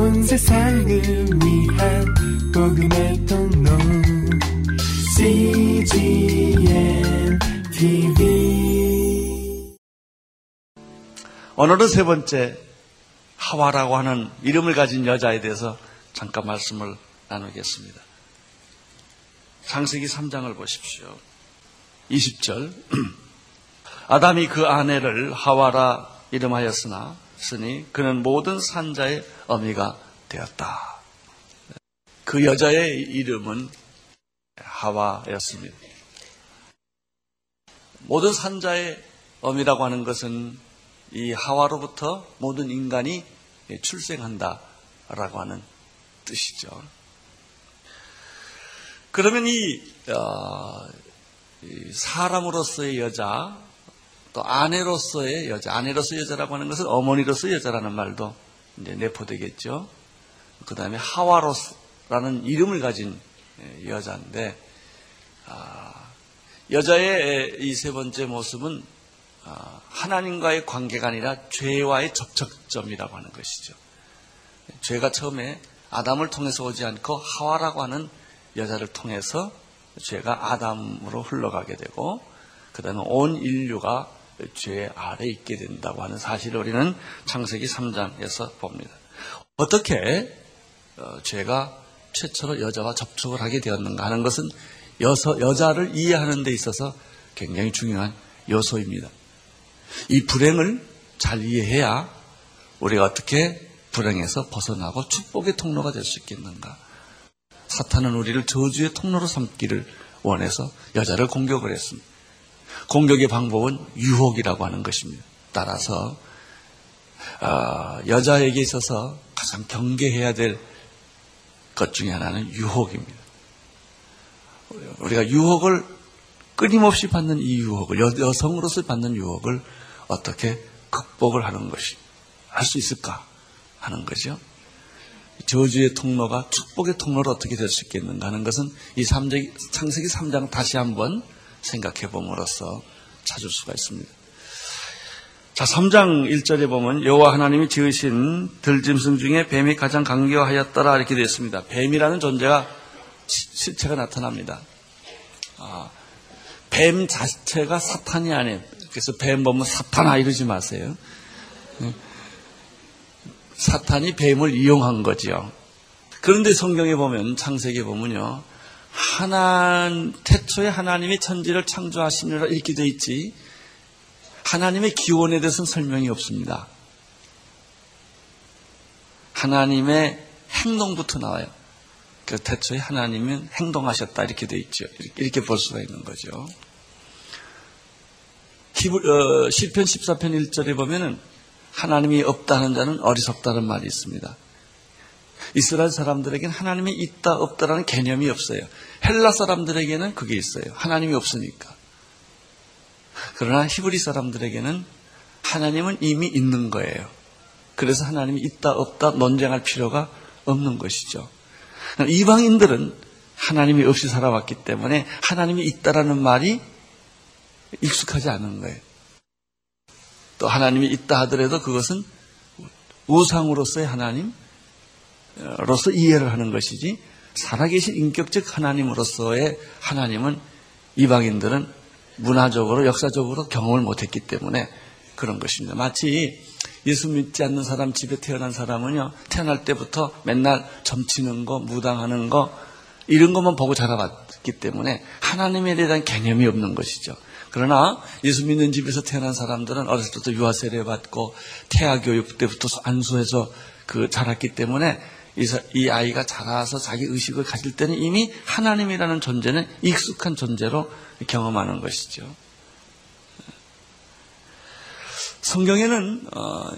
온 세상을 위한 복음의 통로 CGM TV 오늘은 세 번째 하와라고 하는 이름을 가진 여자에 대해서 잠깐 말씀을 나누겠습니다. 창세기 3장을 보십시오. 20절 아담이 그 아내를 하와라 이름하였으나 쓰니 그는 모든 산자의 어미가 되었다. 그 여자의 이름은 하와였습니다. 모든 산자의 어미라고 하는 것은 이 하와로부터 모든 인간이 출생한다라고 하는 뜻이죠. 그러면 이, 어, 이 사람으로서의 여자, 또 아내로서의 여자, 아내로서의 여자라고 하는 것은 어머니로서의 여자라는 말도 이제 내포되겠죠. 그 다음에 하와로라는 이름을 가진 여자인데, 아, 여자의 이 세 번째 모습은 아, 하나님과의 관계가 아니라 죄와의 접촉점이라고 하는 것이죠. 죄가 처음에 아담을 통해서 오지 않고 하와라고 하는 여자를 통해서 죄가 아담으로 흘러가게 되고 그 다음에 온 인류가 죄 아래 있게 된다고 하는 사실을 우리는 창세기 3장에서 봅니다. 어떻게 어, 죄가 최초로 여자와 접촉을 하게 되었는가 하는 것은 여서, 여자를 이해하는 데 있어서 굉장히 중요한 요소입니다. 이 불행을 잘 이해해야 우리가 어떻게 불행에서 벗어나고 축복의 통로가 될 수 있겠는가. 사탄은 우리를 저주의 통로로 삼기를 원해서 여자를 공격을 했습니다. 공격의 방법은 유혹이라고 하는 것입니다. 따라서 어, 여자에게 있어서 가장 경계해야 될 것 중에 하나는 유혹입니다. 우리가 유혹을 끊임없이 받는 이 유혹을 여성으로서 받는 유혹을 어떻게 극복을 하는 것이 할 수 있을까 하는 거죠. 저주의 통로가 축복의 통로로 어떻게 될 수 있겠는가 하는 것은 이 3장, 창세기 3장 다시 한번 생각해 봄으로써 찾을 수가 있습니다. 자, 3장 1절에 보면 여호와 하나님이 지으신 들짐승 중에 뱀이 가장 강교하였더라 이렇게 되어 있습니다. 뱀이라는 존재가 실체가 나타납니다. 아, 뱀 자체가 사탄이 아니에요. 그래서 뱀 보면 사탄아 이러지 마세요. 사탄이 뱀을 이용한 거지요. 그런데 성경에 보면 창세기에 보면요. 하나 태초에 하나님이 천지를 창조하시느라 이렇게 돼 있지. 하나님의 기원에 대해서는 설명이 없습니다. 하나님의 행동부터 나와요. 그 태초에 하나님은 행동하셨다 이렇게 돼 있죠. 이렇게 볼 수가 있는 거죠. 어, 시편 14편 1절에 보면은 하나님이 없다는 자는 어리석다는 말이 있습니다. 이스라엘 사람들에게는 하나님이 있다 없다라는 개념이 없어요. 헬라 사람들에게는 그게 있어요. 하나님이 없으니까. 그러나 히브리 사람들에게는 하나님은 이미 있는 거예요. 그래서 하나님이 있다 없다 논쟁할 필요가 없는 것이죠. 이방인들은 하나님이 없이 살아왔기 때문에 하나님이 있다라는 말이 익숙하지 않은 거예요. 또 하나님이 있다 하더라도 그것은 우상으로서의 하나님으 로서 이해를 하는 것이지 살아계신 인격적 하나님으로서의 하나님은 이방인들은 문화적으로 역사적으로 경험을 못했기 때문에 그런 것입니다. 마치 예수 믿지 않는 사람 집에 태어난 사람은요 태어날 때부터 맨날 점치는 거, 무당하는 거 이런 것만 보고 자라왔기 때문에 하나님에 대한 개념이 없는 것이죠. 그러나 예수 믿는 집에서 태어난 사람들은 어렸을 때부터 유아 세례 받고 태아 교육 때부터 안수해서 그 자랐기 때문에 이 아이가 자라서 자기 의식을 가질 때는 이미 하나님이라는 존재는 익숙한 존재로 경험하는 것이죠. 성경에는 어,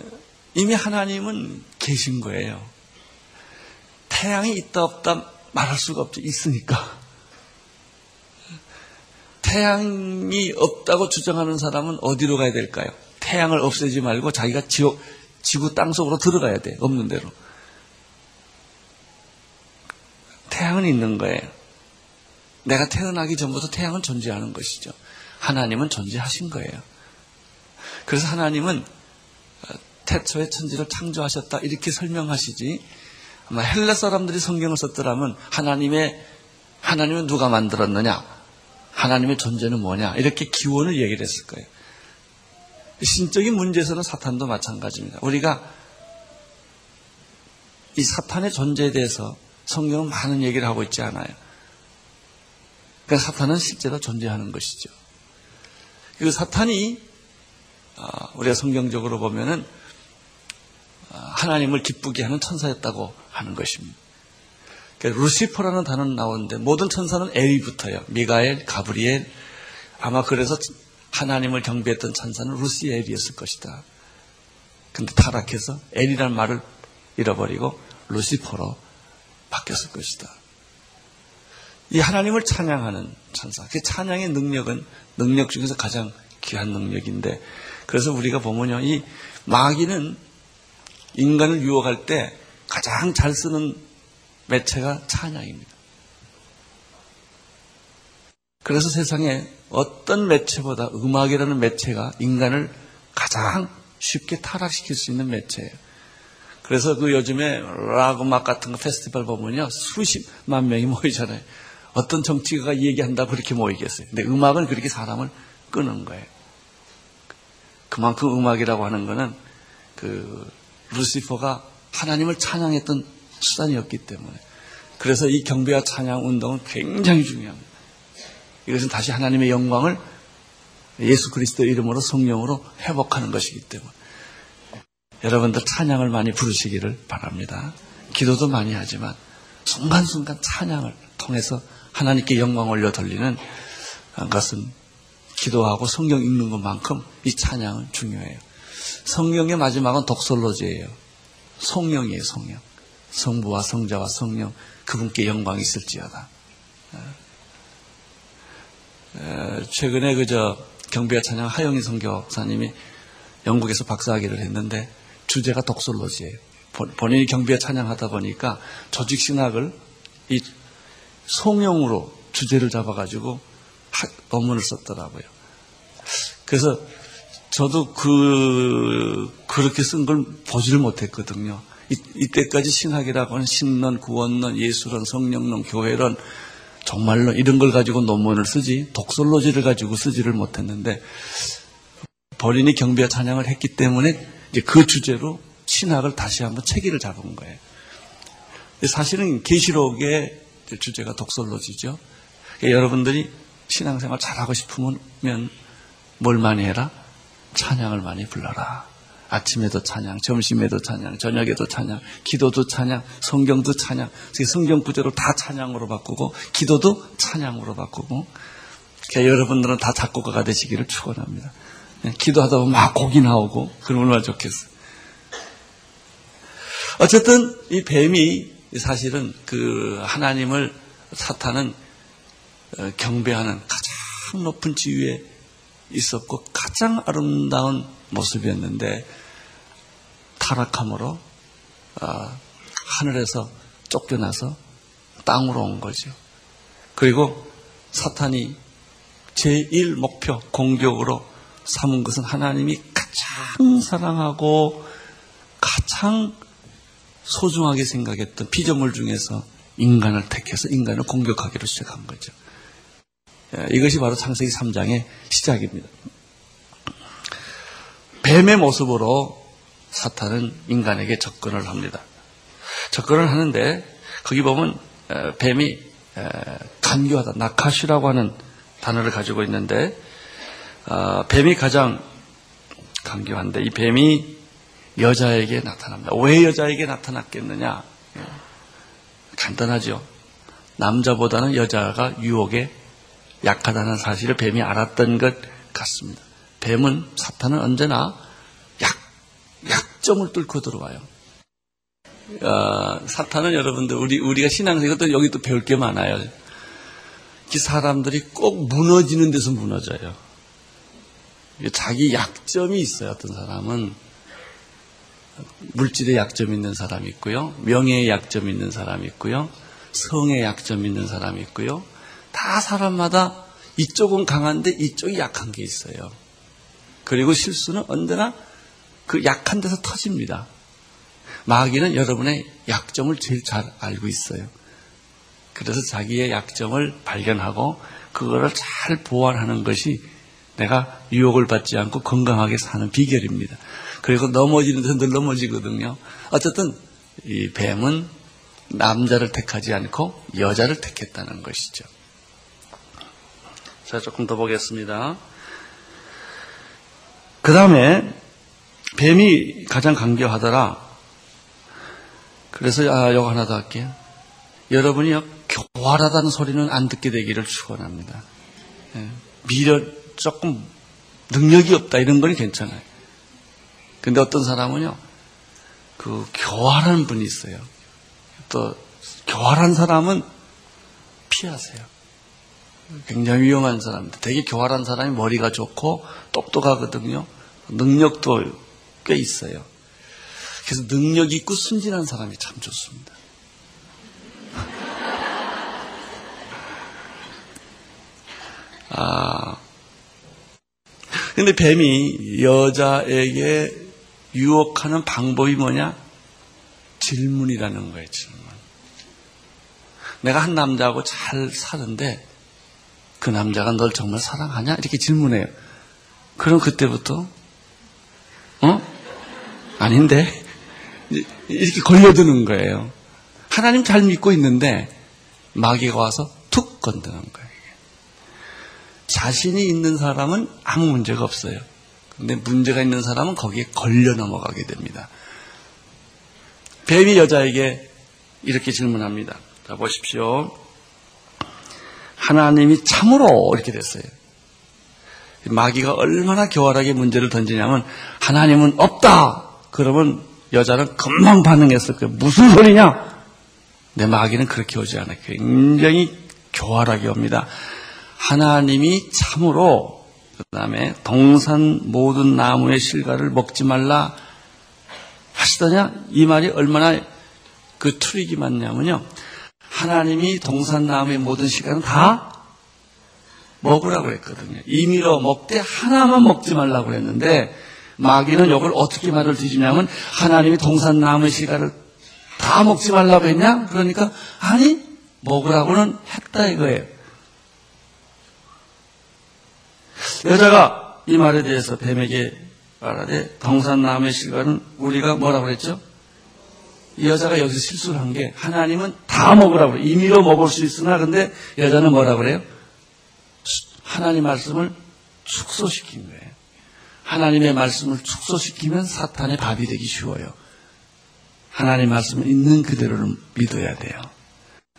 이미 하나님은 계신 거예요. 태양이 있다 없다 말할 수가 없죠. 있으니까. 태양이 없다고 주장하는 사람은 어디로 가야 될까요? 태양을 없애지 말고 자기가 지옥, 지구 땅 속으로 들어가야 돼. 없는 대로. 태양은 있는 거예요. 내가 태어나기 전부터 태양은 존재하는 것이죠. 하나님은 존재하신 거예요. 그래서 하나님은 태초에 천지를 창조하셨다 이렇게 설명하시지 아마 헬라 사람들이 성경을 썼더라면 하나님의 하나님은 누가 만들었느냐? 하나님의 존재는 뭐냐? 이렇게 기원을 얘기를 했을 거예요. 신적인 문제에서는 사탄도 마찬가지입니다. 우리가 이 사탄의 존재에 대해서 성경은 많은 얘기를 하고 있지 않아요. 그러니까 사탄은 실제로 존재하는 것이죠. 그 사탄이 아, 우리가 성경적으로 보면은 아, 하나님을 기쁘게 하는 천사였다고 하는 것입니다. 그러니까 루시퍼라는 단어는 나오는데 모든 천사는 붙어요. 미가엘, 가브리엘. 아마 그래서 하나님을 경배했던 천사는 루시엘이었을 것이다. 근데 타락해서 엘이라는 말을 잃어버리고 루시퍼로 바뀌었을 것이다. 이 하나님을 찬양하는 천사. 그 찬양의 능력은 능력 중에서 가장 귀한 능력인데 그래서 우리가 보면요. 이 마귀는 인간을 유혹할 때 가장 잘 쓰는 매체가 찬양입니다. 그래서 세상에 어떤 매체보다 음악이라는 매체가 인간을 가장 쉽게 타락시킬 수 있는 매체예요. 그래서 그 요즘에 락 음악 같은 거 페스티벌 보면요. 수십만 명이 모이잖아요. 어떤 정치가가 얘기한다고 그렇게 모이겠어요. 근데 음악은 그렇게 사람을 끄는 거예요. 그만큼 음악이라고 하는 것은 그 루시퍼가 하나님을 찬양했던 수단이었기 때문에 그래서 이 경배와 찬양 운동은 굉장히 중요합니다. 이것은 다시 하나님의 영광을 예수 그리스도 이름으로 성령으로 회복하는 것이기 때문에 여러분들 찬양을 많이 부르시기를 바랍니다. 기도도 많이 하지만 순간순간 찬양을 통해서 하나님께 영광 올려 돌리는 것은 기도하고 성경 읽는 것만큼 이 찬양은 중요해요. 성경의 마지막은 독설로제예요. 성령이에요, 성령. 성부와 성자와 성령 그분께 영광이 있을지어다. 최근에 그저 경비와 찬양 하영희 선교사님이 영국에서 박사학위를 했는데 주제가 독설로지예요. 본인이 경비와 찬양하다 보니까 조직 신학을 이 송영으로 주제를 잡아가지고 논문을 썼더라고요. 그래서 저도 그, 그렇게 쓴 걸 보지를 못했거든요. 이, 때까지 신학이라고 하는 신론, 구원론, 예수론, 성령론, 교회론, 정말로 이런 걸 가지고 논문을 쓰지, 독설로지를 가지고 쓰지를 못했는데, 본인이 경비와 찬양을 했기 때문에 이제 그 주제로 신학을 다시 한번 체계를 잡은 거예요. 사실은 계시록의 주제가 독설로지죠. 그러니까 여러분들이 신앙생활 잘하고 싶으면 뭘 많이 해라? 찬양을 많이 불러라. 아침에도 찬양, 점심에도 찬양, 저녁에도 찬양, 기도도 찬양, 성경도 찬양. 성경 구절을 다 찬양으로 바꾸고, 기도도 찬양으로 바꾸고. 그러니까 여러분들은 다 작곡가가 되시기를 축원합니다. 네, 기도하다 보면 막 곡이 나오고, 그럼 얼마나 좋겠어. 어쨌든 이 뱀이 사실은 그 하나님을 사탄은 어, 경배하는 가장 높은 지위에 있었고 가장 아름다운 모습이었는데 타락함으로 아, 하늘에서 쫓겨나서 땅으로 온 거죠. 그리고 사탄이 제1 목표 공격으로 삼은 것은 하나님이 가장 사랑하고 가장 소중하게 생각했던 피조물 중에서 인간을 택해서 인간을 공격하기로 시작한 거죠. 예, 이것이 바로 창세기 3장의 시작입니다. 뱀의 모습으로 사탄은 인간에게 접근을 합니다. 접근을 하는데 거기 보면 뱀이 간교하다, 나카시라고 하는 단어를 가지고 있는데 아, 뱀이 가장 간교한데 이 뱀이 여자에게 나타납니다. 왜 여자에게 나타났겠느냐? 예, 간단하죠. 남자보다는 여자가 유혹에 약하다는 사실을 뱀이 알았던 것 같습니다. 뱀은 사탄은 언제나 약 약점을 뚫고 들어와요. 어, 사탄은 여러분들 우리 우리가 신앙생활 도 여기 또 배울 게 많아요. 이 사람들이 꼭 무너지는 데서 무너져요. 자기 약점이 있어요. 어떤 사람은 물질의 약점 있는 사람이 있고요, 명예의 약점 있는 사람이 있고요, 성의 약점 있는 사람이 있고요, 다 사람마다 이쪽은 강한데 이쪽이 약한 게 있어요. 그리고 실수는 언제나 그 약한 데서 터집니다. 마귀는 여러분의 약점을 제일 잘 알고 있어요. 그래서 자기의 약점을 발견하고 그거를 잘 보완하는 것이 내가 유혹을 받지 않고 건강하게 사는 비결입니다. 그리고 넘어지는 데서 늘 넘어지거든요. 어쨌든 이 뱀은 남자를 택하지 않고 여자를 택했다는 것이죠. 자, 조금 더 보겠습니다. 그 다음에 뱀이 가장 강교하더라. 그래서 아, 요거 하나 더 할게요. 여러분이요 교활하다는 소리는 안 듣게 되기를 축원합니다. 예, 미련 조금 능력이 없다 이런 건 괜찮아요. 근데 어떤 사람은요 그 교활한 분이 있어요. 또 교활한 사람은 피하세요. 굉장히 위험한 사람입니다. 되게 교활한 사람이 머리가 좋고 똑똑하거든요. 능력도 꽤 있어요. 그래서 능력 있고 순진한 사람이 참 좋습니다. 아. 근데 뱀이 여자에게 유혹하는 방법이 뭐냐? 질문이라는 거예요, 질문. 내가 한 남자하고 잘 사는데 그 남자가 널 정말 사랑하냐? 이렇게 질문해요. 그럼 그때부터, 어? 아닌데? 이렇게 걸려드는 거예요. 하나님 잘 믿고 있는데 마귀가 와서 툭 건드는 거예요. 자신이 있는 사람은 아무 문제가 없어요. 근데 문제가 있는 사람은 거기에 걸려 넘어가게 됩니다. 뱀이 여자에게 이렇게 질문합니다. 자, 보십시오. 하나님이 참으로 이렇게 됐어요. 마귀가 얼마나 교활하게 문제를 던지냐면 하나님은 없다. 그러면 여자는 금방 반응했을 거예요. 무슨 소리냐? 내 마귀는 그렇게 오지 않아요. 굉장히 교활하게 옵니다. 하나님이 참으로 그 다음에 동산 모든 나무의 실과를 먹지 말라 하시더냐? 이 말이 얼마나 그 트릭이 많냐면요. 하나님이 동산 나무의 모든 실과는 다 먹으라고 했거든요. 임의로 먹되 하나만 먹지 말라고 했는데 마귀는 이걸 어떻게 말을 뒤지냐면 하나님이 동산 나무의 실과를 다 먹지 말라고 했냐? 그러니까 아니 먹으라고는 했다 이거예요. 여자가 이 말에 대해서 뱀에게 말하되 동산나무의 실과는 우리가 뭐라고 그랬죠? 이 여자가 여기서 실수를 한 게 하나님은 다 먹으라고 그래요. 임의로 먹을 수 있으나 근데 여자는 뭐라고 그래요? 하나님 말씀을 축소시킨 거예요. 하나님의 말씀을 축소시키면 사탄의 밥이 되기 쉬워요. 하나님 말씀을 있는 그대로를 믿어야 돼요.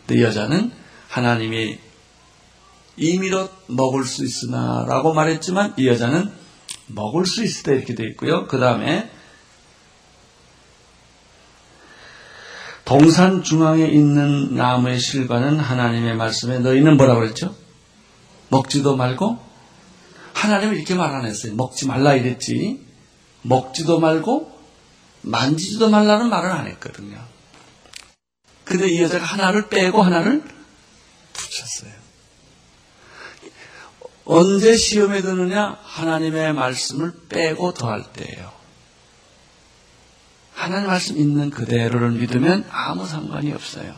근데 여자는 하나님이 임의로 먹을 수 있으나 라고 말했지만 이 여자는 먹을 수때 이렇게 되어 있고요. 그 다음에 동산 중앙에 있는 나무의 실과는 하나님의 말씀에 너희는 뭐라고 그랬죠? 먹지도 말고 하나님은 이렇게 말 안 했어요. 먹지 말라 이랬지. 먹지도 말고 만지지도 말라는 말은 안 했거든요. 근데 이 여자가 하나를 빼고 하나를 붙였어요. 언제 시험에 드느냐? 하나님의 말씀을 빼고 더할 때예요. 하나님 말씀 있는 그대로를 믿으면 아무 상관이 없어요.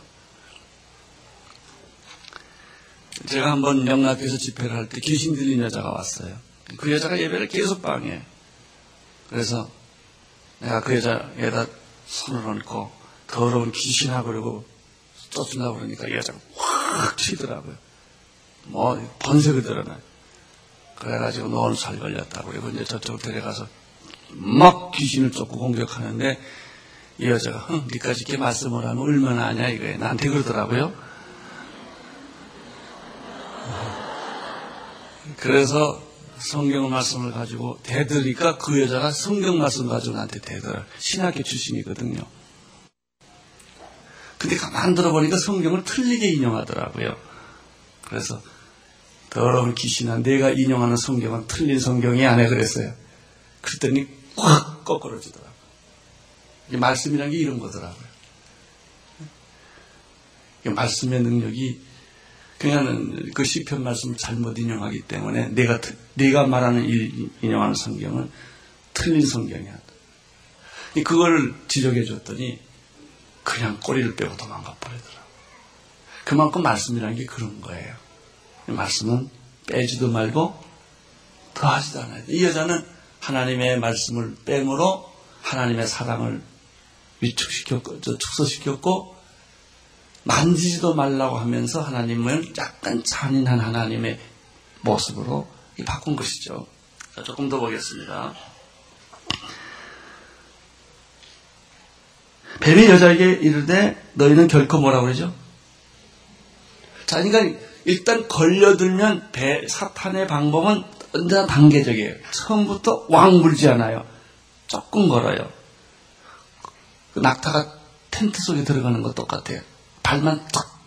제가 한번 명락교에서 집회를 할 때 귀신 들린 여자가 왔어요. 그 여자가 예배를 계속 방해. 그래서 내가 그 여자에다 손을 얹고 더러운 귀신하고 그러고 쫓으려고 그러니까 이 여자가 확 치더라고요. 뭐 번색을 드러나요. 그래가지고 너 오늘 살 걸렸다고 그리고 이제 저쪽 데려가서 막 귀신을 쫓고 공격하는데 이 여자가 흥, 니까지 이렇게 말씀을 하면 얼마나 하냐 이거예요. 나한테 그러더라고요. 그래서 성경 말씀을 가지고 대들니까 그 여자가 성경 말씀 가지고 나한테 대들. 신학교 출신이거든요. 근데 가만 들어보니까 성경을 틀리게 인용하더라고요. 그래서 더러운 귀신아 내가 인용하는 성경은 틀린 성경이 아니야 그랬어요. 그랬더니 확 거꾸러지더라고요. 말씀이라는 게 이런 거더라고요. 말씀의 능력이 그냥 그 시편 말씀을 잘못 인용하기 때문에 내가 내가 말하는 인용하는 성경은 틀린 성경이야. 그걸 지적해 줬더니 그냥 꼬리를 빼고 도망가 버리더라. 그만큼 말씀이라는 게 그런 거예요. 말씀은 빼지도 말고 더하지도 않아요. 이 여자는 하나님의 말씀을 빼므로 하나님의 사랑을 위축시켰고, 축소시켰고, 만지지도 말라고 하면서 하나님을 약간 잔인한 하나님의 모습으로 바꾼 것이죠. 조금 더 보겠습니다. 뱀이 여자에게 이르되 너희는 결코 뭐라고 그러죠? 자, 그러니까 일단 걸려들면 배, 사탄의 방법은 언제나 단계적이에요. 처음부터 왕 물지 않아요. 조금 걸어요. 그 낙타가 텐트 속에 들어가는 것 똑같아요. 발만 탁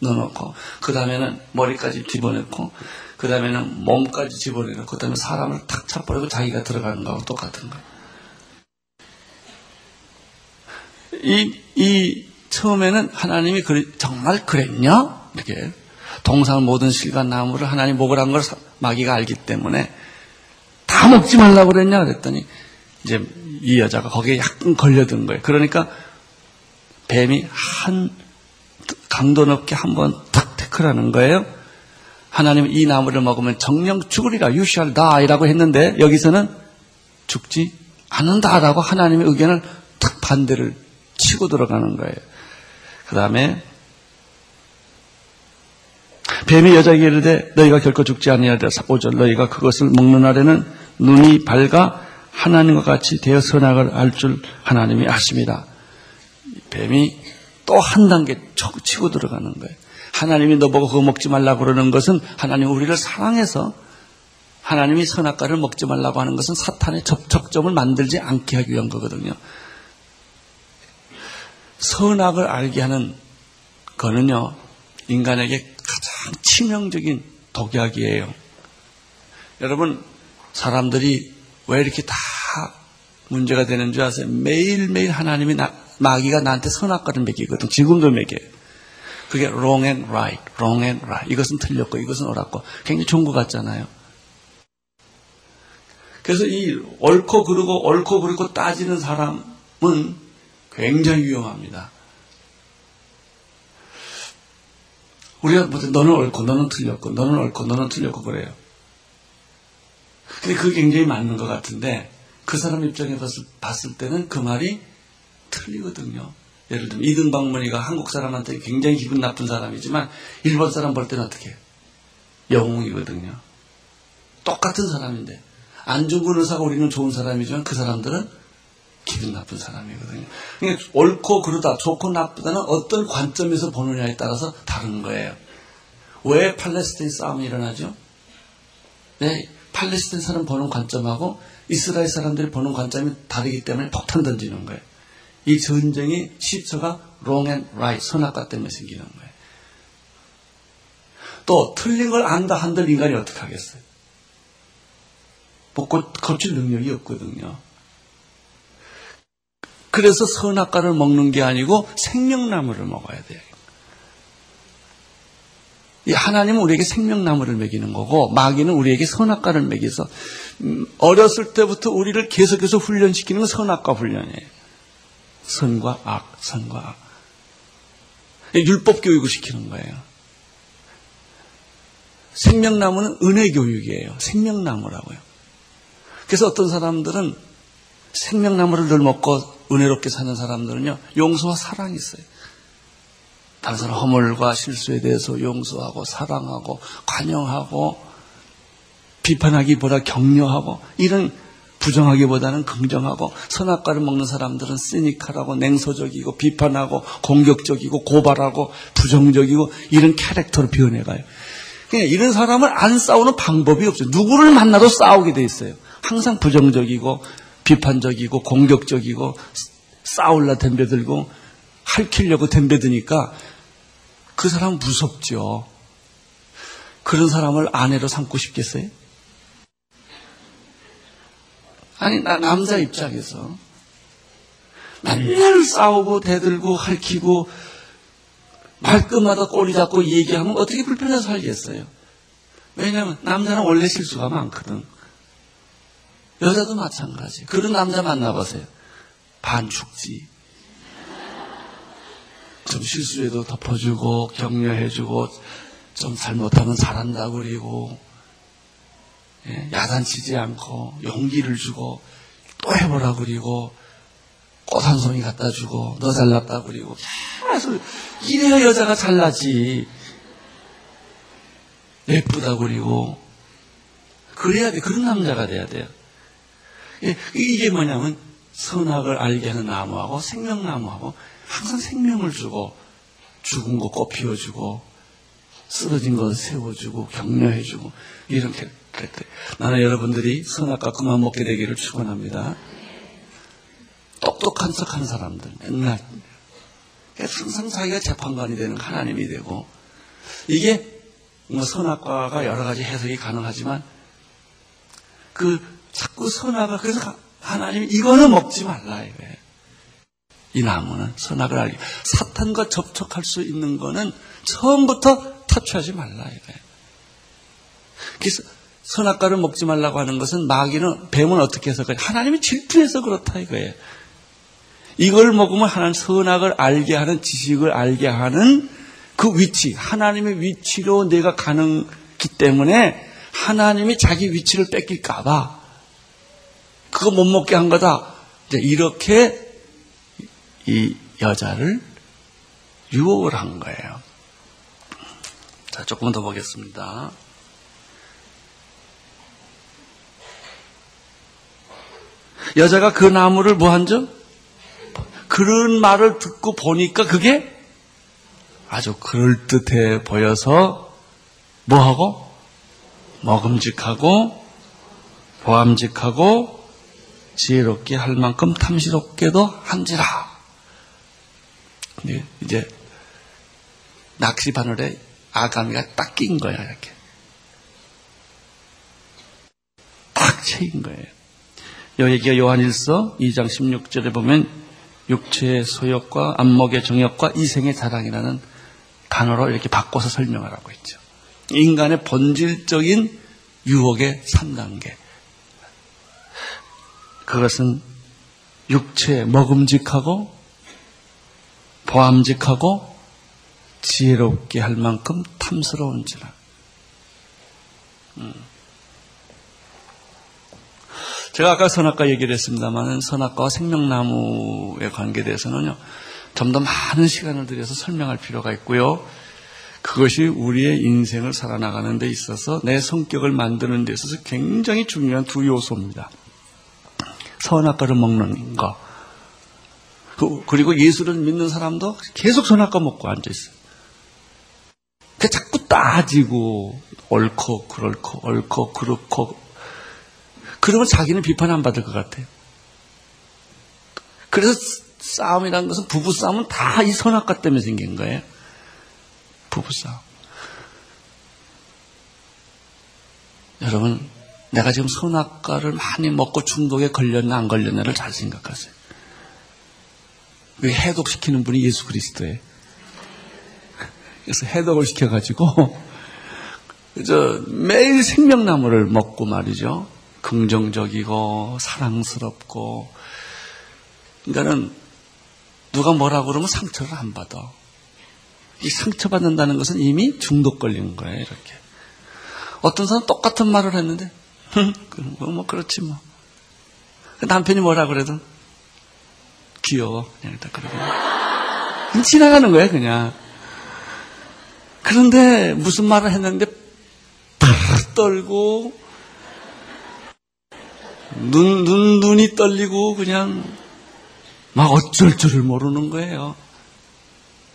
넣어놓고, 그 다음에는 머리까지 집어넣고, 그 다음에는 몸까지 집어넣고, 그 다음에 사람을 탁 차버리고 자기가 들어가는 거하고 똑같은 거예요. 이, 이, 처음에는 하나님이 그래, 정말 그랬냐? 이렇게. 동상 모든 실과 나무를 하나님 먹으란 걸 마귀가 알기 때문에 다 먹지 말라고 그랬냐? 그랬더니 이제 이 여자가 거기에 약간 걸려든 거예요. 그러니까 뱀이 한 강도 높게 한번 탁 태클하는 거예요. 하나님 이 나무를 먹으면 정령 죽으리라 shall die라고 했는데 여기서는 죽지 않는다라고 하나님의 의견을 탁 반대를 치고 들어가는 거예요. 그 다음에 뱀이 여자에게 이르되 너희가 결코 죽지 아니하리라 5절 너희가 그것을 먹는 날에는 눈이 밝아 하나님과 같이 되어 선악을 알 줄 하나님이 아십니다. 뱀이 또 한 단계 치고 들어가는 거예요. 하나님이 너보고 그거 먹지 말라고 그러는 것은 하나님 우리를 사랑해서 하나님이 선악과를 먹지 말라고 하는 것은 사탄의 접촉점을 만들지 않게 하기 위한 거거든요. 선악을 알게 하는 거는요, 인간에게 가장 치명적인 독약이에요. 여러분, 사람들이 왜 이렇게 다 문제가 되는 줄 아세요? 매일매일 하나님이 나, 마귀가 나한테 선악과를 먹이거든. 지금도 먹여요. 그게 wrong and right, wrong and right. 이것은 틀렸고, 이것은 옳았고. 굉장히 좋은 것 같잖아요. 그래서 이 옳고 그르고 옳고 그르고 따지는 사람은 굉장히 위험합니다. 우리가 뭐 너는 옳고 너는 틀렸고 너는 옳고 너는 틀렸고 그래요. 근데 그게 굉장히 맞는 것 같은데 그 사람 입장에 봤을, 봤을 때는 그 말이 틀리거든요. 예를 들면 이등박문이가 한국 사람한테 굉장히 기분 나쁜 사람이지만 일본 사람 볼 때는 어떻게 해요? 영웅이거든요. 똑같은 사람인데 안중근 의사가 우리는 좋은 사람이지만 그 사람들은 기분 나쁜 사람이거든요. 그러니까 옳고 그르다, 좋고 나쁘다는 어떤 관점에서 보느냐에 따라서 다른 거예요. 왜 팔레스타인 싸움이 일어나죠? 네, 팔레스타인 사람 보는 관점하고 이스라엘 사람들이 보는 관점이 다르기 때문에 폭탄 던지는 거예요. 이 전쟁이 시초가 wrong and right, 선악과 때문에 생기는 거예요. 또 틀린 걸 안다 한들 인간이 어떻게 하겠어요? 뭐 고칠 능력이 없거든요. 그래서 선악과를 먹는 게 아니고 생명나무를 먹어야 돼요. 하나님은 우리에게 생명나무를 먹이는 거고 마귀는 우리에게 선악과를 먹여서 음, 어렸을 때부터 우리를 계속해서 훈련시키는 건 선악과 훈련이에요. 선과 악, 선과 악. 율법 교육을 시키는 거예요. 생명나무는 은혜 교육이에요. 생명나무라고요. 그래서 어떤 사람들은 생명나무를 늘 먹고 은혜롭게 사는 사람들은요, 용서와 사랑이 있어요. 다른 사람 허물과 실수에 대해서 용서하고 사랑하고 관용하고 비판하기보다 격려하고 이런 부정하기보다는 긍정하고 선악과를 먹는 사람들은 시니컬하고 냉소적이고 비판하고 공격적이고 고발하고 부정적이고 이런 캐릭터로 변해가요. 그냥 이런 사람을 안 싸우는 방법이 없어요. 누구를 만나도 싸우게 돼 있어요. 항상 부정적이고 비판적이고 공격적이고 싸울라 덤벼들고 할키려고 덤벼드니까 그 사람 무섭죠. 그런 사람을 아내로 삼고 싶겠어요? 아니, 나, 남자 입장에서 맨날 싸우고 대들고 할키고 말끝마다 꼬리 잡고 얘기하면 어떻게 불편해서 살겠어요? 왜냐하면 남자는 원래 실수가 많거든. 여자도 마찬가지. 그런 남자 만나보세요. 반 죽지. 좀 실수해도 덮어주고 격려해주고 좀 잘못하면 잘한다고 그리고 예, 야단치지 않고 용기를 주고 또 해보라 그리고 꽃 한 송이 갖다 주고 너 잘났다 그리고 계속 이래야 여자가 잘나지 예쁘다 그리고 그래야 돼 그런 남자가 돼야 돼요 예, 이게 뭐냐면 선악을 알게 하는 나무하고 생명나무하고 항상 생명을 주고 죽은 거 꽃 피워주고 쓰러진 거 세워주고 격려해주고 이렇게 그랬대. 나는 여러분들이 선악과 그만 먹게 되기를 축원합니다. 똑똑한 척하는 사람들 맨날 항상 자기가 재판관이 되는 하나님이 되고 이게 뭐 선악과가 여러 가지 해석이 가능하지만 그 자꾸 선악을 그래서 하나님이 이거는 먹지 말라 이거예요. 이 나무는 선악을 알기 사탄과 접촉할 수 있는 거는 처음부터 터치하지 말라 이거예요. 그래서 선악과를 먹지 말라고 하는 것은 마귀는 뱀은 어떻게 해서 그래? 하나님이 질투해서 그렇다 이거예요. 이걸 먹으면 하나님 선악을 알게 하는 지식을 알게 하는 그 위치, 하나님의 위치로 내가 가는기 때문에 하나님이 자기 위치를 뺏길까봐 그거 못 먹게 한 거다. 이렇게 이 여자를 유혹을 한 거예요. 자, 조금 더 보겠습니다. 여자가 그 나무를 뭐한 점? 그런 말을 듣고 보니까 그게 아주 그럴듯해 보여서 뭐하고? 먹음직하고 보암직하고 지혜롭게 할 만큼 탐스럽게도 한지라. 이제 낚시 바늘에 아가미가 딱 낀 거야 이렇게. 딱 채인 거예요. 여기가 요한일서 2장 16절에 보면 육체의 소욕과 안목의 정욕과 이생의 자랑이라는 단어로 이렇게 바꿔서 설명을 하고 있죠. 인간의 본질적인 유혹의 3단계. 그것은 육체 먹음직하고 보암직하고 지혜롭게 할 만큼 탐스러운지라. 음. 제가 아까 선악과 얘기를 했습니다만 선악과와 생명나무의 관계에 대해서는요. 좀 더 많은 시간을 들여서 설명할 필요가 있고요. 그것이 우리의 인생을 살아나가는 데 있어서 내 성격을 만드는 데 있어서 굉장히 중요한 두 요소입니다. 선악과를 먹는 거. 그, 그리고 예수를 믿는 사람도 계속 선악과 먹고 앉아있어요. 그 자꾸 따지고, 옳고, 그렇고, 옳고, 그렇고, 그러면 자기는 비판 안 받을 것 같아요. 그래서 싸움이라는 것은 부부싸움은 다 이 선악과 때문에 생긴 거예요. 부부싸움. 여러분, 내가 지금 선악과를 많이 먹고 중독에 걸렸나 안 걸렸나를 잘 생각하세요. 그 해독시키는 분이 예수 그리스도예요. 그래서 해독을 시켜가지고, 저 매일 생명나무를 먹고 말이죠. 긍정적이고 사랑스럽고 그러니까는 누가 뭐라 그러면 상처를 안 받아. 이 상처받는다는 것은 이미 중독 걸린 거예요, 이렇게. 어떤 사람 똑같은 말을 했는데, 뭐, 뭐, 그렇지 뭐. 그 남편이 뭐라 그래도, 귀여워. 그냥 딱 그러고. 지나가는 거예요, 그냥. 그런데 무슨 말을 했는데, 팍 떨고, 눈, 눈, 눈이 떨리고 그냥 막 어쩔 줄을 모르는 거예요.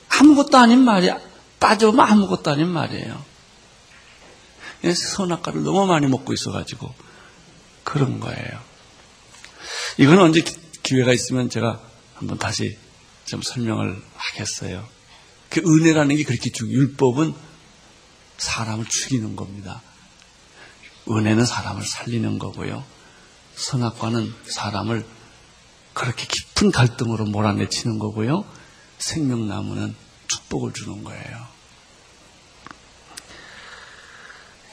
아무것도 아닌 말이야. 빠져오면 아무것도 아닌 말이에요. 선악과를 너무 많이 먹고 있어가지고 그런 거예요. 이건 언제 기회가 있으면 제가 한번 다시 좀 설명을 하겠어요. 그 은혜라는 게 그렇게 중, 율법은 사람을 죽이는 겁니다. 은혜는 사람을 살리는 거고요. 선악과는 사람을 그렇게 깊은 갈등으로 몰아내치는 거고요. 생명나무는 축복을 주는 거예요.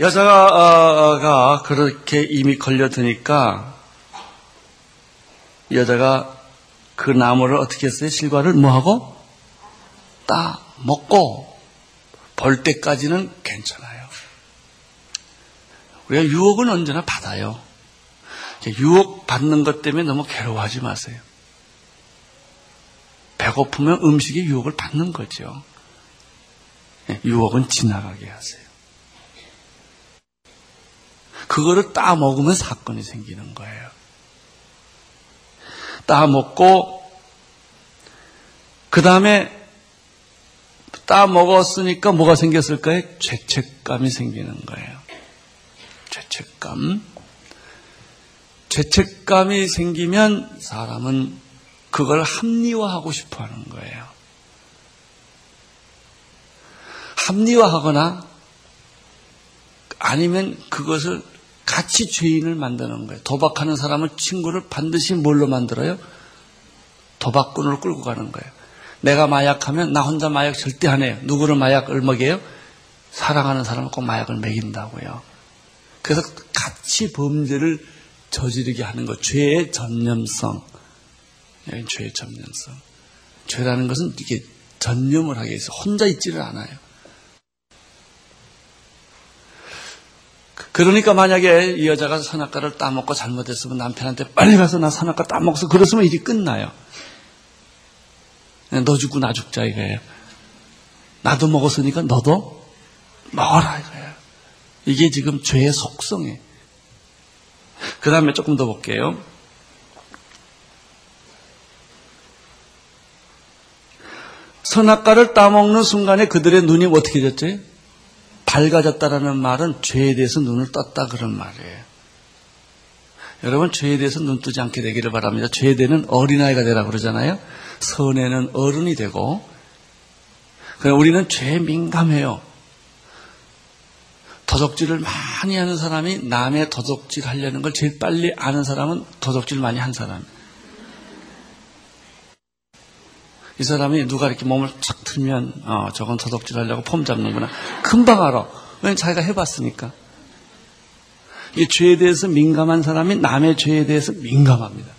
여자가 그렇게 이미 걸려드니까 여자가 그 나무를 어떻게 했어요? 실과를 뭐하고? 따 먹고 벌 때까지는 괜찮아요. 우리가 유혹은 언제나 받아요. 유혹 받는 것 때문에 너무 괴로워하지 마세요. 배고프면 음식의 유혹을 받는 거죠. 예, 유혹은 지나가게 하세요. 그거를 따 먹으면 사건이 생기는 거예요. 따 먹고 그 다음에 따 먹었으니까 뭐가 생겼을까요? 죄책감이 생기는 거예요. 죄책감. 죄책감이 생기면 사람은 그걸 합리화하고 싶어 하는 거예요. 합리화하거나 아니면 그것을 같이 죄인을 만드는 거예요. 도박하는 사람은 친구를 반드시 뭘로 만들어요? 도박꾼을 끌고 가는 거예요. 내가 마약하면 나 혼자 마약 절대 안 해요. 누구를 마약을 먹여요? 사랑하는 사람은 꼭 마약을 먹인다고요. 그래서 같이 범죄를 저지르게 하는 것. 죄의 전념성. 죄의 전념성. 죄라는 것은 이게 전념을 하게 해서 혼자 있지를 않아요. 그러니까 만약에 이 여자가 선악과를 따먹고 잘못했으면 남편한테 빨리 가서 나 선악과 따먹어서 그랬으면 일이 끝나요. 너 죽고 나 죽자 이거예요. 나도 먹었으니까 너도 먹어라 이거예요. 이게 지금 죄의 속성이에요. 그 다음에 조금 더 볼게요. 선악과를 따먹는 순간에 그들의 눈이 어떻게 됐죠? 밝아졌다라는 말은 죄에 대해서 눈을 떴다 그런 말이에요. 여러분 죄에 대해서 눈 뜨지 않게 되기를 바랍니다. 죄에 대는 어린아이가 되라 그러잖아요. 선에는 어른이 되고 그냥 우리는 죄에 민감해요. 도적질을 많이 하는 사람이 남의 도적질 하려는 걸 제일 빨리 아는 사람은 도적질 많이 한 사람. 이 사람이 누가 이렇게 몸을 착 틀면 어, 저건 도둑질 하려고 폼 잡는구나. 금방 알아. 왜냐면 자기가 해봤으니까. 이 죄에 대해서 민감한 사람이 남의 죄에 대해서 민감합니다.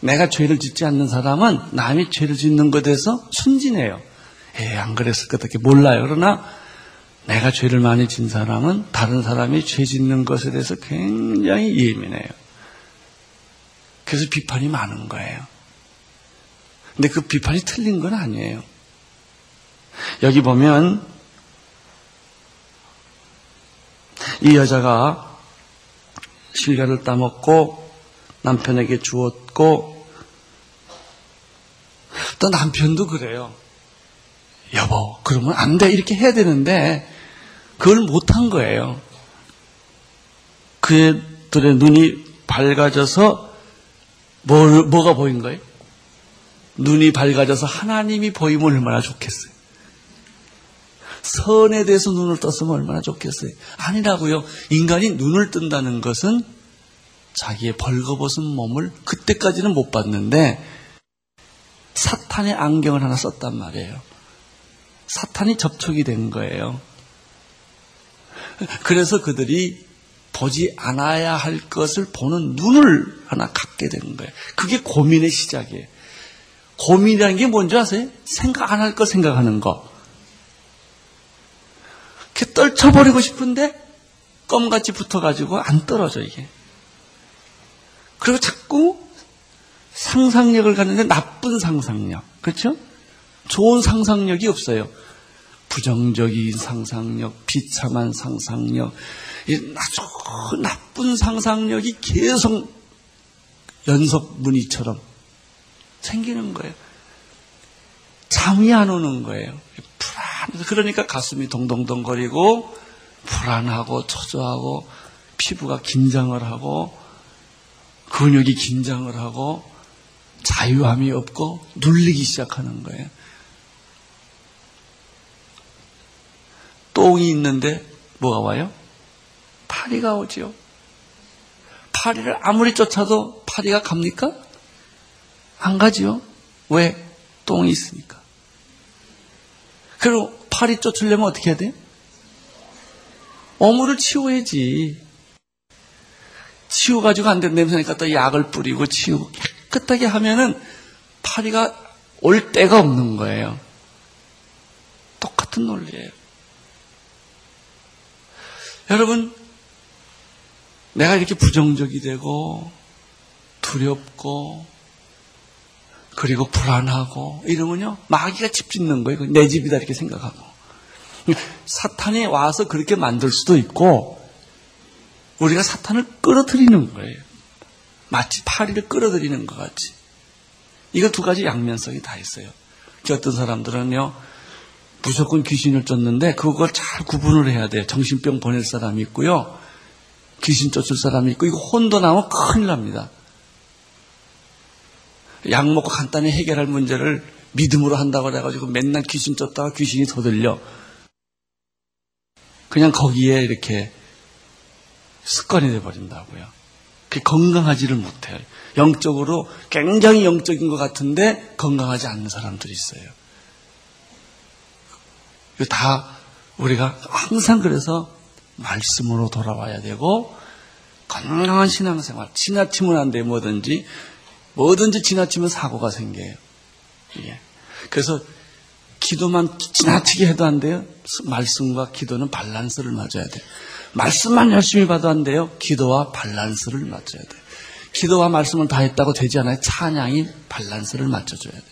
내가 죄를 짓지 않는 사람은 남이 죄를 짓는 것에 대해서 순진해요. 에, 안 그랬을 것 같게 몰라요. 그러나 내가 죄를 많이 진 사람은 다른 사람이 죄 짓는 것에 대해서 굉장히 예민해요. 그래서 비판이 많은 거예요. 근데 그 비판이 틀린 건 아니에요. 여기 보면 이 여자가 실과를 따먹고 남편에게 주었고 또 남편도 그래요. 여보, 그러면 안 돼. 이렇게 해야 되는데 그걸 못한 거예요. 그들의 눈이 밝아져서 뭘, 뭐가 보인 거예요? 눈이 밝아져서 하나님이 보이면 얼마나 좋겠어요. 선에 대해서 눈을 떴으면 얼마나 좋겠어요. 아니라고요. 인간이 눈을 뜬다는 것은 자기의 벌거벗은 몸을 그때까지는 못 봤는데 사탄의 안경을 하나 썼단 말이에요. 사탄이 접촉이 된 거예요. 그래서 그들이 보지 않아야 할 것을 보는 눈을 하나 갖게 된 거예요. 그게 고민의 시작이에요. 고민이라는 게 뭔지 아세요? 생각 안 할 거 생각하는 거. 이렇게 떨쳐버리고 싶은데 껌같이 붙어가지고 안 떨어져 이게. 그리고 자꾸 상상력을 갖는데 나쁜 상상력. 그렇죠? 좋은 상상력이 없어요. 부정적인 상상력, 비참한 상상력, 아주 나쁜 상상력이 계속 연속 무늬처럼 생기는 거예요. 잠이 안 오는 거예요. 불안. 그러니까 가슴이 동동동거리고 불안하고 초조하고 피부가 긴장을 하고 근육이 긴장을 하고 자유함이 없고 눌리기 시작하는 거예요. 똥이 있는데 뭐가 와요? 파리가 오지요. 파리를 아무리 쫓아도 파리가 갑니까? 안 가지요. 왜? 똥이 있으니까. 그리고 파리 쫓으려면 어떻게 해야 돼요? 어물을 치워야지. 치워가지고 안 된 냄새니까 또 약을 뿌리고 치우고 깨끗하게 하면은 파리가 올 데가 없는 거예요. 똑같은 논리예요. 여러분, 내가 이렇게 부정적이 되고 두렵고 그리고 불안하고 이러면요 마귀가 집 짓는 거예요. 내 집이다 이렇게 생각하고 사탄이 와서 그렇게 만들 수도 있고 우리가 사탄을 끌어들이는 거예요. 마치 파리를 끌어들이는 것 같이. 이거 두 가지 양면성이 다 있어요. 어떤 사람들은요, 무조건 귀신을 쫓는데 그걸 잘 구분을 해야 돼요. 정신병 보낼 사람이 있고요. 귀신 쫓을 사람이 있고 이거 혼도 나면 큰일 납니다. 약 먹고 간단히 해결할 문제를 믿음으로 한다고 해가지고 맨날 귀신 쫓다가 귀신이 더 들려. 그냥 거기에 이렇게 습관이 돼버린다고요. 그게 건강하지를 못해요. 영적으로 굉장히 영적인 것 같은데 건강하지 않는 사람들이 있어요. 다 우리가 항상 그래서 말씀으로 돌아와야 되고 건강한 신앙생활 지나치면 안 돼 뭐든지 뭐든지 지나치면 사고가 생겨요. 예. 그래서 기도만 지나치게 해도 안 돼요. 말씀과 기도는 밸런스를 맞아야 돼요. 말씀만 열심히 봐도 안 돼요. 기도와 밸런스를 맞춰야 돼요. 기도와 말씀을 다 했다고 되지 않아요. 찬양이 밸런스를 맞춰줘야 돼요.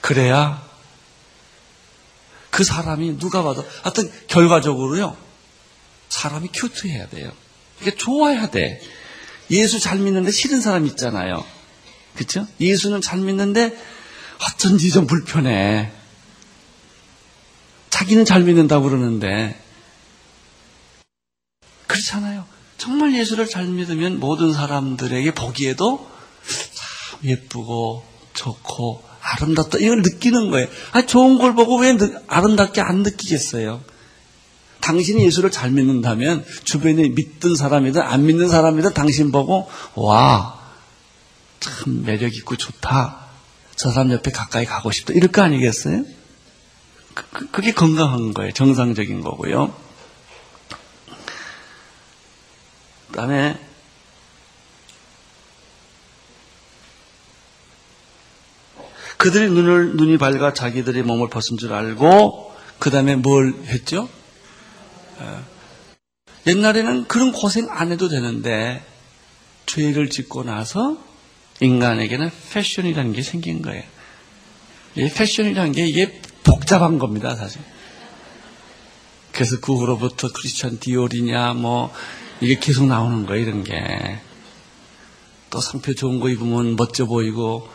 그래야 그 사람이 누가 봐도 하여튼 결과적으로요. 사람이 큐트해야 돼요. 이게 좋아야 돼. 예수 잘 믿는데 싫은 사람 있잖아요. 그렇죠? 예수는 잘 믿는데 어쩐지 좀 불편해. 자기는 잘 믿는다고 그러는데 그렇잖아요. 정말 예수를 잘 믿으면 모든 사람들에게 보기에도 참 예쁘고 좋고 아름답다 이걸 느끼는 거예요. 아 좋은 걸 보고 왜 아름답게 안 느끼겠어요? 당신이 예수를 잘 믿는다면 주변에 믿던 사람이든 안 믿는 사람이든 당신 보고 와 참 매력 있고 좋다. 저 사람 옆에 가까이 가고 싶다. 이럴 거 아니겠어요? 그, 그 그게 건강한 거예요. 정상적인 거고요. 그 다음에 그들이 눈을, 눈이 밝아 자기들의 몸을 벗은 줄 알고, 그 다음에 뭘 했죠? 어, 옛날에는 그런 고생 안 해도 되는데, 죄를 짓고 나서 인간에게는 패션이라는 게 생긴 거예요. 이 패션이라는 게 이게 복잡한 겁니다, 사실. 그래서 그 후로부터 크리스천 디올이냐, 뭐, 이게 계속 나오는 거예요, 이런 게. 또 상표 좋은 거 입으면 멋져 보이고,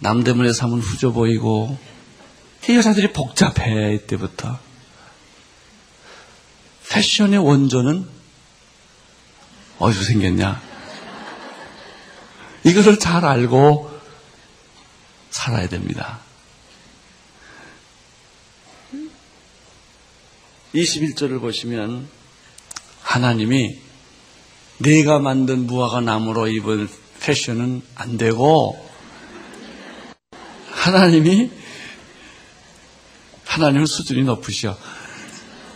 남대문에 사면 후져 보이고, 이 여자들이 복잡해, 이때부터. 패션의 원조는 어디서 생겼냐? 이것을 잘 알고 살아야 됩니다. 21절을 보시면 하나님이 내가 만든 무화과 나무로 입은 패션은 안 되고 하나님이 하나님은 수준이 높으셔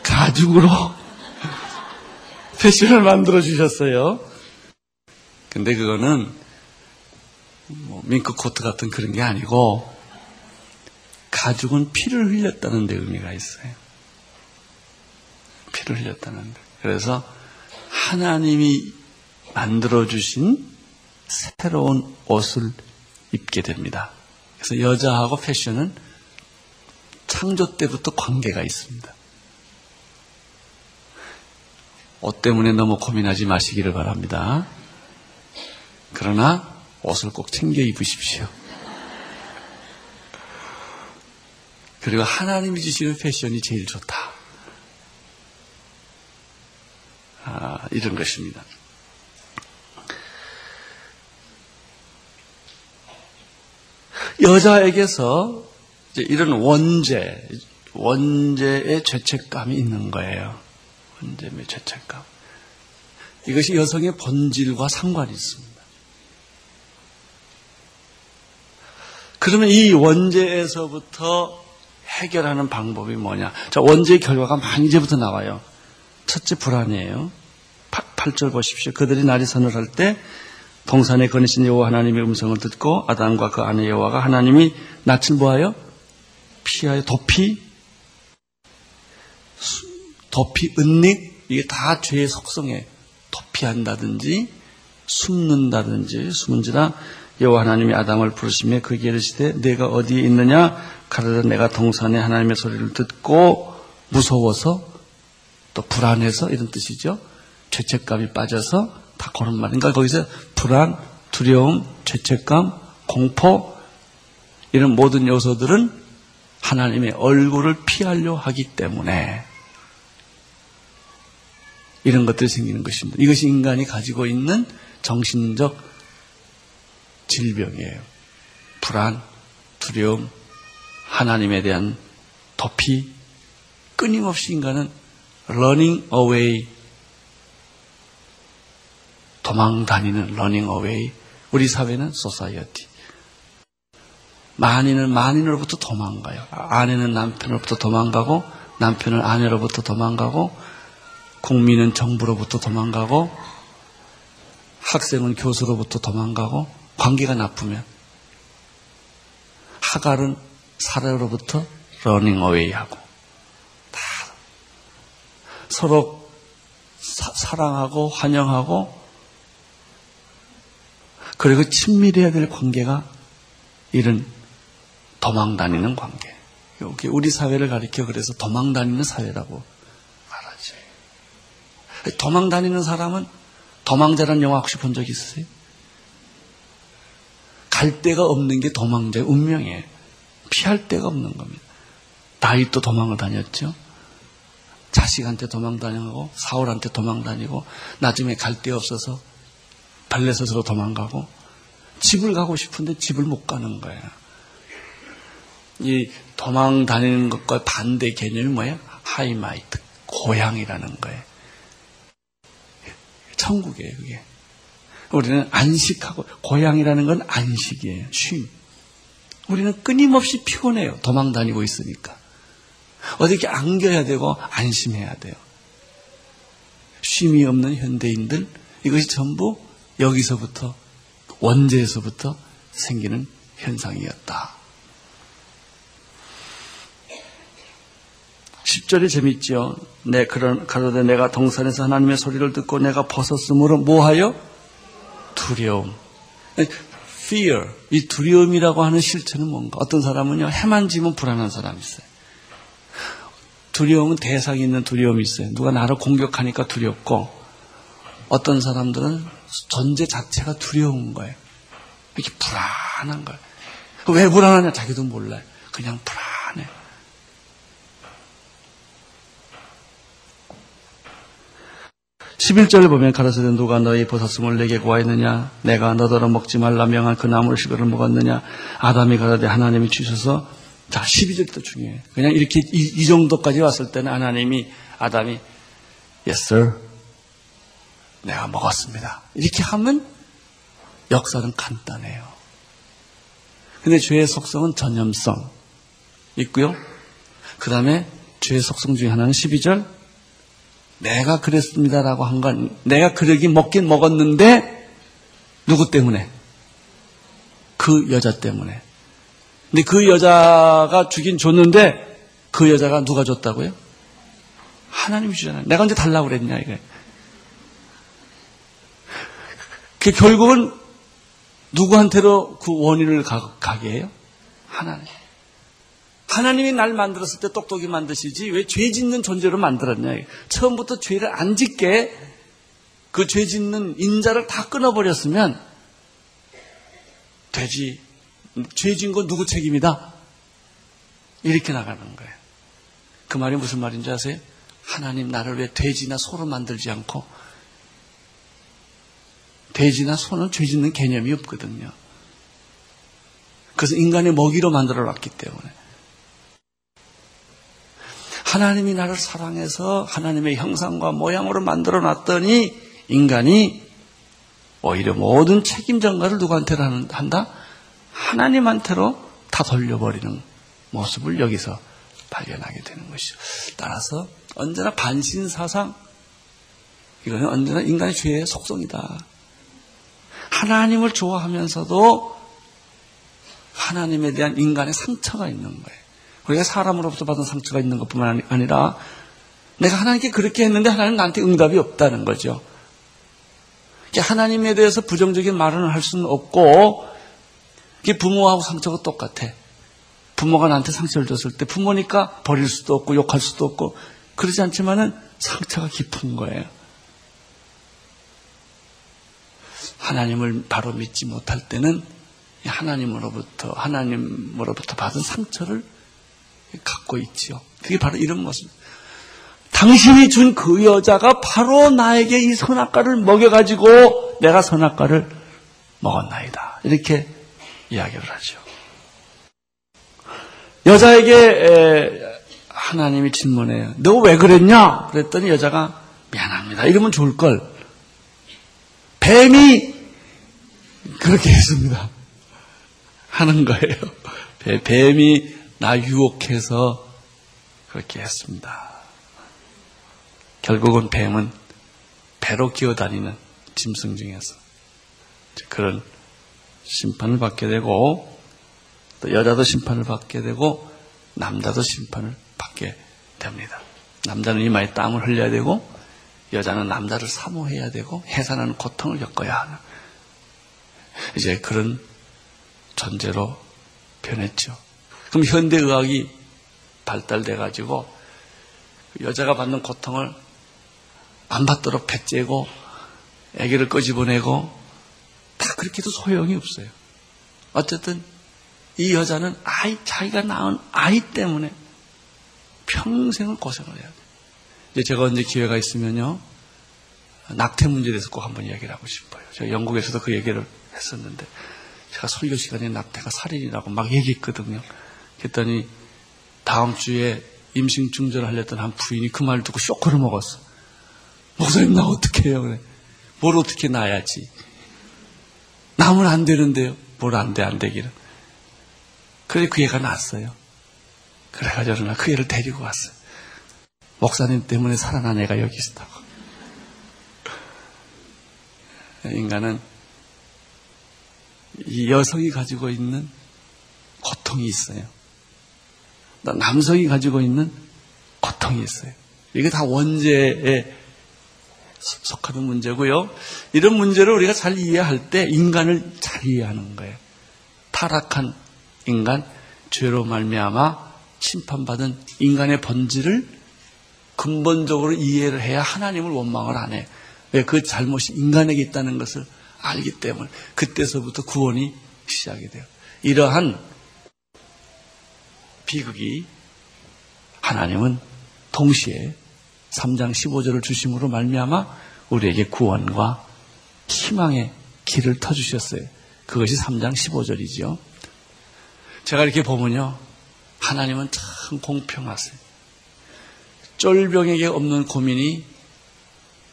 가죽으로 패션을 만들어 주셨어요. 근데 그거는 뭐 밍크 코트 같은 그런 게 아니고 가죽은 피를 흘렸다는 데 의미가 있어요. 피를 흘렸다는 데. 그래서 하나님이 만들어 주신 새로운 옷을 입게 됩니다. 그래서 여자하고 패션은 창조 때부터 관계가 있습니다. 옷 때문에 너무 고민하지 마시기를 바랍니다. 그러나 옷을 꼭 챙겨 입으십시오. 그리고 하나님이 주시는 패션이 제일 좋다. 아, 이런 것입니다. 여자에게서 이런 원죄, 원죄의 죄책감이 있는 거예요. 원죄의 죄책감. 이것이 여성의 본질과 상관이 있습니다. 그러면 이 원죄에서부터 해결하는 방법이 뭐냐? 자, 원죄의 결과가 많이 이제부터 나와요. 첫째 불안이에요. 8절 보십시오. 그들이 날이 서늘할 때 동산에 거니신 여호와 하나님의 음성을 듣고 아담과 그 아내 여호와가 하나님이 낯을 보하여 피하여 도피 수- 도피 은닉 이게 다 죄의 속성에 도피한다든지 숨는다든지 숨은지라 여호와 하나님이 아담을 부르시며 그에게 이르시되 내가 어디에 있느냐 가로되 내가 동산에 하나님의 소리를 듣고 무서워서 또 불안해서 이런 뜻이죠. 죄책감이 빠져서 다 그런 말. 그러니까 거기서 불안, 두려움, 죄책감, 공포 이런 모든 요소들은 하나님의 얼굴을 피하려 하기 때문에 이런 것들이 생기는 것입니다. 이것이 인간이 가지고 있는 정신적 질병이에요. 불안, 두려움, 하나님에 대한 도피, 끊임없이 인간은 running away, 도망 다니는 running away. 우리 사회는 society. 만인은 만인으로부터 도망가요. 아내는 남편으로부터 도망가고, 남편은 아내로부터 도망가고, 국민은 정부로부터 도망가고, 학생은 교수로부터 도망가고, 관계가 나쁘면, 하갈은 사례로부터 running away 하고, 다 서로 사, 랑하고 환영하고, 그리고 친밀해야 될 관계가 이런 도망 다니는 관계. 여기 우리 사회를 가리켜 그래서 도망 다니는 사회라고. 도망 다니는 사람은 도망자라는 영화 혹시 본 적 있으세요? 갈 데가 없는 게 도망자의 운명이에요. 피할 데가 없는 겁니다. 다윗도 도망을 다녔죠. 자식한테 도망 다니고 사울한테 도망 다니고 나중에 갈 데 없어서 발레서스로 도망가고 집을 가고 싶은데 집을 못 가는 거예요. 이 도망 다니는 것과 반대 개념이 뭐예요? Heimat, 고향이라는 거예요. 천국이에요, 그게. 우리는 안식하고, 고향이라는 건 안식이에요, 쉼. 우리는 끊임없이 피곤해요, 도망 다니고 있으니까. 이렇게 안겨야 되고, 안심해야 돼요. 쉼이 없는 현대인들, 이것이 전부 여기서부터, 원죄에서부터 생기는 현상이었다. 10절이 재밌죠. 내 그런 가로되 내가 동산에서 하나님의 소리를 듣고 내가 벗었으므로 뭐하여 두려움. fear. 이 두려움이라고 하는 실체는 뭔가? 어떤 사람은요 해만 지면 불안한 사람이 있어요. 두려움은 대상이 있는 두려움이 있어요. 누가 나를 공격하니까 두렵고 어떤 사람들은 존재 자체가 두려운 거예요. 이렇게 불안한 거예요. 왜 불안하냐? 자기도 몰라요. 그냥 불안해. 11절을 보면 가라사대 누가 너희 버섯음을 내게 구하였느냐? 내가 너더러 먹지 말라 명한 그 나무를 식어를 먹었느냐? 아담이 가라되 하나님이 주셔서 자 12절도 중요해요 그냥 이렇게 이, 이, 정도까지 왔을 때는 하나님이 아담이 Yes sir. 내가 먹었습니다. 이렇게 하면 역사는 간단해요. 근데 죄의 속성은 전염성 있고요. 그 다음에 죄의 속성 중에 하나는 12절 내가 그랬습니다라고 한 건 내가 그러긴 먹긴 먹었는데 누구 때문에? 그 여자 때문에. 근데 그 여자가 주긴 줬는데 그 여자가 누가 줬다고요? 하나님이 주잖아요. 내가 언제 달라고 그랬냐 이게. 그 결국은 누구한테로 그 원인을 가, 가게 해요? 하나님. 하나님이 날 만들었을 때 똑똑히 만드시지 왜 죄 짓는 존재로 만들었냐. 처음부터 죄를 안 짓게 그 죄 짓는 인자를 다 끊어버렸으면 되지. 죄 짓는 건 누구 책임이다? 이렇게 나가는 거예요. 그 말이 무슨 말인지 아세요? 하나님 나를 왜 돼지나 소로 만들지 않고 돼지나 소는 죄 짓는 개념이 없거든요. 그래서 인간의 먹이로 만들어 놨기 때문에. 하나님이 나를 사랑해서 하나님의 형상과 모양으로 만들어 놨더니 인간이 오히려 모든 책임 전가를 누구한테 한다? 하나님한테로 다 돌려버리는 모습을 여기서 발견하게 되는 것이죠. 따라서 언제나 반신사상 이거는 언제나 인간의 죄의 속성이다. 하나님을 좋아하면서도 하나님에 대한 인간의 상처가 있는 거예요. 우리가 사람으로부터 받은 상처가 있는 것뿐만 아니라 내가 하나님께 그렇게 했는데 하나님 나한테 응답이 없다는 거죠. 하나님에 대해서 부정적인 말은 할 수는 없고 부모하고 상처가 똑같아. 부모가 나한테 상처를 줬을 때 부모니까 버릴 수도 없고 욕할 수도 없고 그러지 않지만은 상처가 깊은 거예요. 하나님을 바로 믿지 못할 때는 하나님으로부터 하나님으로부터 받은 상처를 갖고 있지요. 그게 바로 이런 모습. 당신이 준 그 여자가 바로 나에게 이 선악과를 먹여가지고 내가 선악과를 먹었나이다. 이렇게 이야기를 하죠. 여자에게 하나님이 질문해요. 너 왜 그랬냐? 그랬더니 여자가 미안합니다. 이러면 좋을 걸. 뱀이 그렇게 했습니다. 하는 거예요. 뱀이 나 유혹해서 그렇게 했습니다. 결국은 뱀은 배로 기어다니는 짐승 중에서 그런 심판을 받게 되고 또 여자도 심판을 받게 되고 남자도 심판을 받게 됩니다. 남자는 이마에 땀을 흘려야 되고 여자는 남자를 사모해야 되고 해산하는 고통을 겪어야 하는 이제 그런 존재로 변했죠. 그럼 현대의학이 발달돼 가지고 여자가 받는 고통을 안 받도록 배째고 아기를 꺼집어내고 다 그렇게 해도 소용이 없어요. 어쨌든 이 여자는 아이 자기가 낳은 아이 때문에 평생을 고생을 해야 돼요. 이제 제가 언제 기회가 있으면요 낙태 문제에 대해서 꼭 한번 이야기를 하고 싶어요. 제가 영국에서도 그 얘기를 했었는데 제가 설교 시간에 낙태가 살인이라고 막 얘기했거든요. 그랬더니 다음 주에 임신 중절을 하려던 한 부인이 그 말을 듣고 쇼크를 먹었어. 목사님 나 어떻게 해요? 그래. 뭘 어떻게 낳아야지. 나면 안 되는데요. 뭘 안 돼, 안 되기는. 그래 그 애가 낳았어요. 그래가지고 나그 애를 데리고 왔어요. 목사님 때문에 살아난 애가 여기 있다고. 인간은 이 여성이 가지고 있는 고통이 있어요. 남성이 가지고 있는 고통이 있어요. 이게 다 원죄에 속하는 문제고요. 이런 문제를 우리가 잘 이해할 때 인간을 잘 이해하는 거예요. 타락한 인간, 죄로 말미암아 심판받은 인간의 본질을 근본적으로 이해를 해야 하나님을 원망을 안 해요. 왜그 잘못이 인간에게 있다는 것을 알기 때문에 그때서부터 구원이 시작이 돼요. 이러한 비극이 하나님은 동시에 3장 15절을 주심으로 말미암아 우리에게 구원과 희망의 길을 터주셨어요. 그것이 3장 15절이죠. 제가 이렇게 보면요. 하나님은 참 공평하세요. 쫄병에게 없는 고민이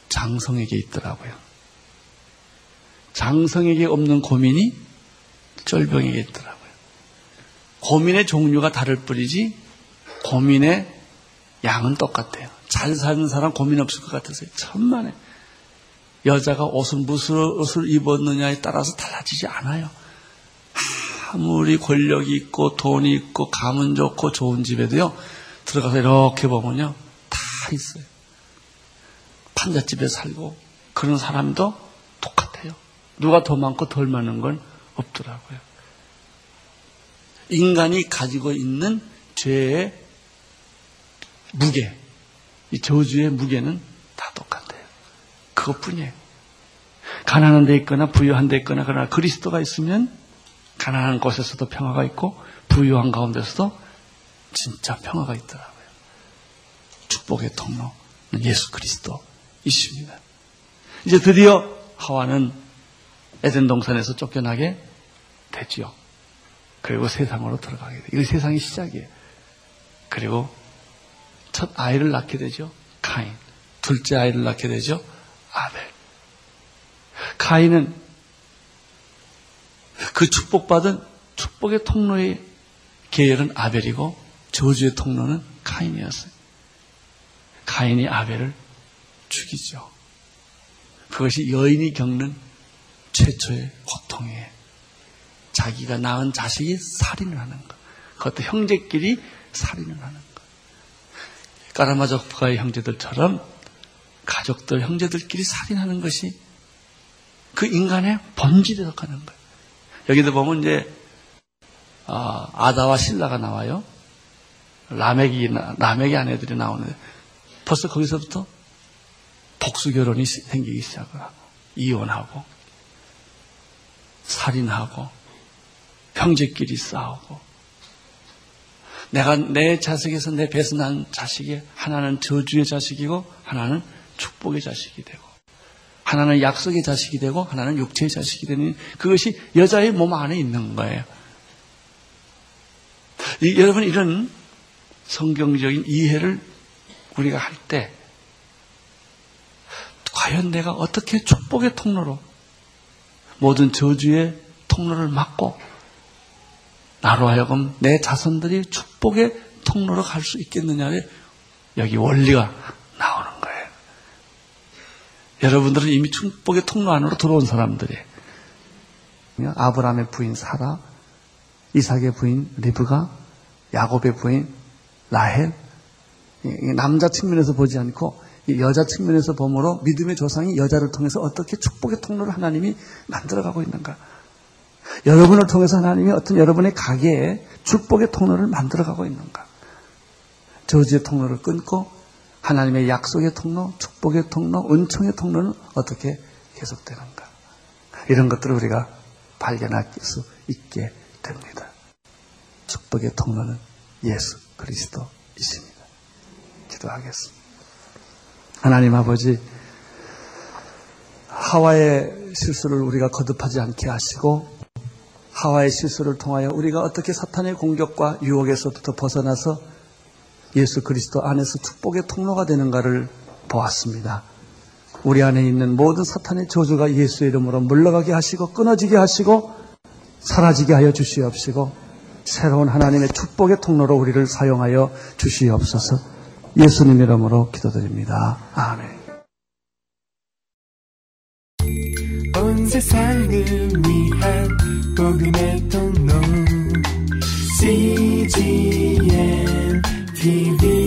장성에게 있더라고요. 장성에게 없는 고민이 쫄병에게 있더라고요. 고민의 종류가 다를 뿐이지 고민의 양은 똑같아요. 잘 사는 사람 고민 없을 것 같아서요. 천만에. 여자가 옷을 무슨 옷을 입었느냐에 따라서 달라지지 않아요. 아무리 권력이 있고 돈이 있고 가문 좋고 좋은 집에도요. 들어가서 이렇게 보면요. 다 있어요. 판잣집에 살고 그런 사람도 똑같아요. 누가 더 많고 덜 많은 건 없더라고요. 인간이 가지고 있는 죄의 무게, 이 저주의 무게는 다 똑같아요. 그것뿐이에요. 가난한 데 있거나 부유한 데 있거나 그러나 그리스도가 있으면 가난한 곳에서도 평화가 있고 부유한 가운데서도 진짜 평화가 있더라고요. 축복의 통로는 예수 그리스도이십니다. 이제 드디어 하와는 에덴 동산에서 쫓겨나게 되지요. 그리고 세상으로 들어가게 돼요. 이거 세상의 시작이에요. 그리고 첫 아이를 낳게 되죠. 카인. 둘째 아이를 낳게 되죠. 아벨. 카인은 그 축복받은 축복의 통로의 계열은 아벨이고 저주의 통로는 카인이었어요. 카인이 아벨을 죽이죠. 그것이 여인이 겪는 최초의 고통이에요. 자기가 낳은 자식이 살인을 하는 것. 그것도 형제끼리 살인을 하는 것. 까라마조프가의 형제들처럼 가족들, 형제들끼리 살인하는 것이 그 인간의 본질에 속하는 거예요. 여기도 보면 이제 아, 다와 신라가 나와요. 라멕이 라멕의 아내들이 나오는데 벌써 거기서부터 복수 결혼이 생기기 시작을 하고 이혼하고 살인하고 형제끼리 싸우고 내가 내 자식에서 내 배서 난 자식이 하나는 저주의 자식이고 하나는 축복의 자식이 되고 하나는 약속의 자식이 되고 하나는 육체의 자식이 되는 그것이 여자의 몸 안에 있는 거예요. 이, 여러분 이런 성경적인 이해를 우리가 할 때 과연 내가 어떻게 축복의 통로로 모든 저주의 통로를 막고 나로 하여금 내 자손들이 축복의 통로로 갈 수 있겠느냐에 여기 원리가 나오는 거예요. 여러분들은 이미 축복의 통로 안으로 들어온 사람들이에요. 아브라함의 부인 사라, 이삭의 부인 리브가, 야곱의 부인 라헬, 남자 측면에서 보지 않고 여자 측면에서 보므로 믿음의 조상이 여자를 통해서 어떻게 축복의 통로를 하나님이 만들어가고 있는가. 여러분을 통해서 하나님이 어떤 여러분의 가게에 축복의 통로를 만들어가고 있는가. 저주의 통로를 끊고 하나님의 약속의 통로, 축복의 통로, 은총의 통로는 어떻게 계속되는가. 이런 것들을 우리가 발견할 수 있게 됩니다. 축복의 통로는 예수 그리스도이십니다. 기도하겠습니다. 하나님 아버지, 하와의 실수를 우리가 거듭하지 않게 하시고, 하와의 실수를 통하여 우리가 어떻게 사탄의 공격과 유혹에서부터 벗어나서 예수 그리스도 안에서 축복의 통로가 되는가를 보았습니다. 우리 안에 있는 모든 사탄의 저주가 예수 이름으로 물러가게 하시고 끊어지게 하시고 사라지게 하여 주시옵시고 새로운 하나님의 축복의 통로로 우리를 사용하여 주시옵소서 예수님 이름으로 기도드립니다. 아멘. 복음의 통로 CGM TV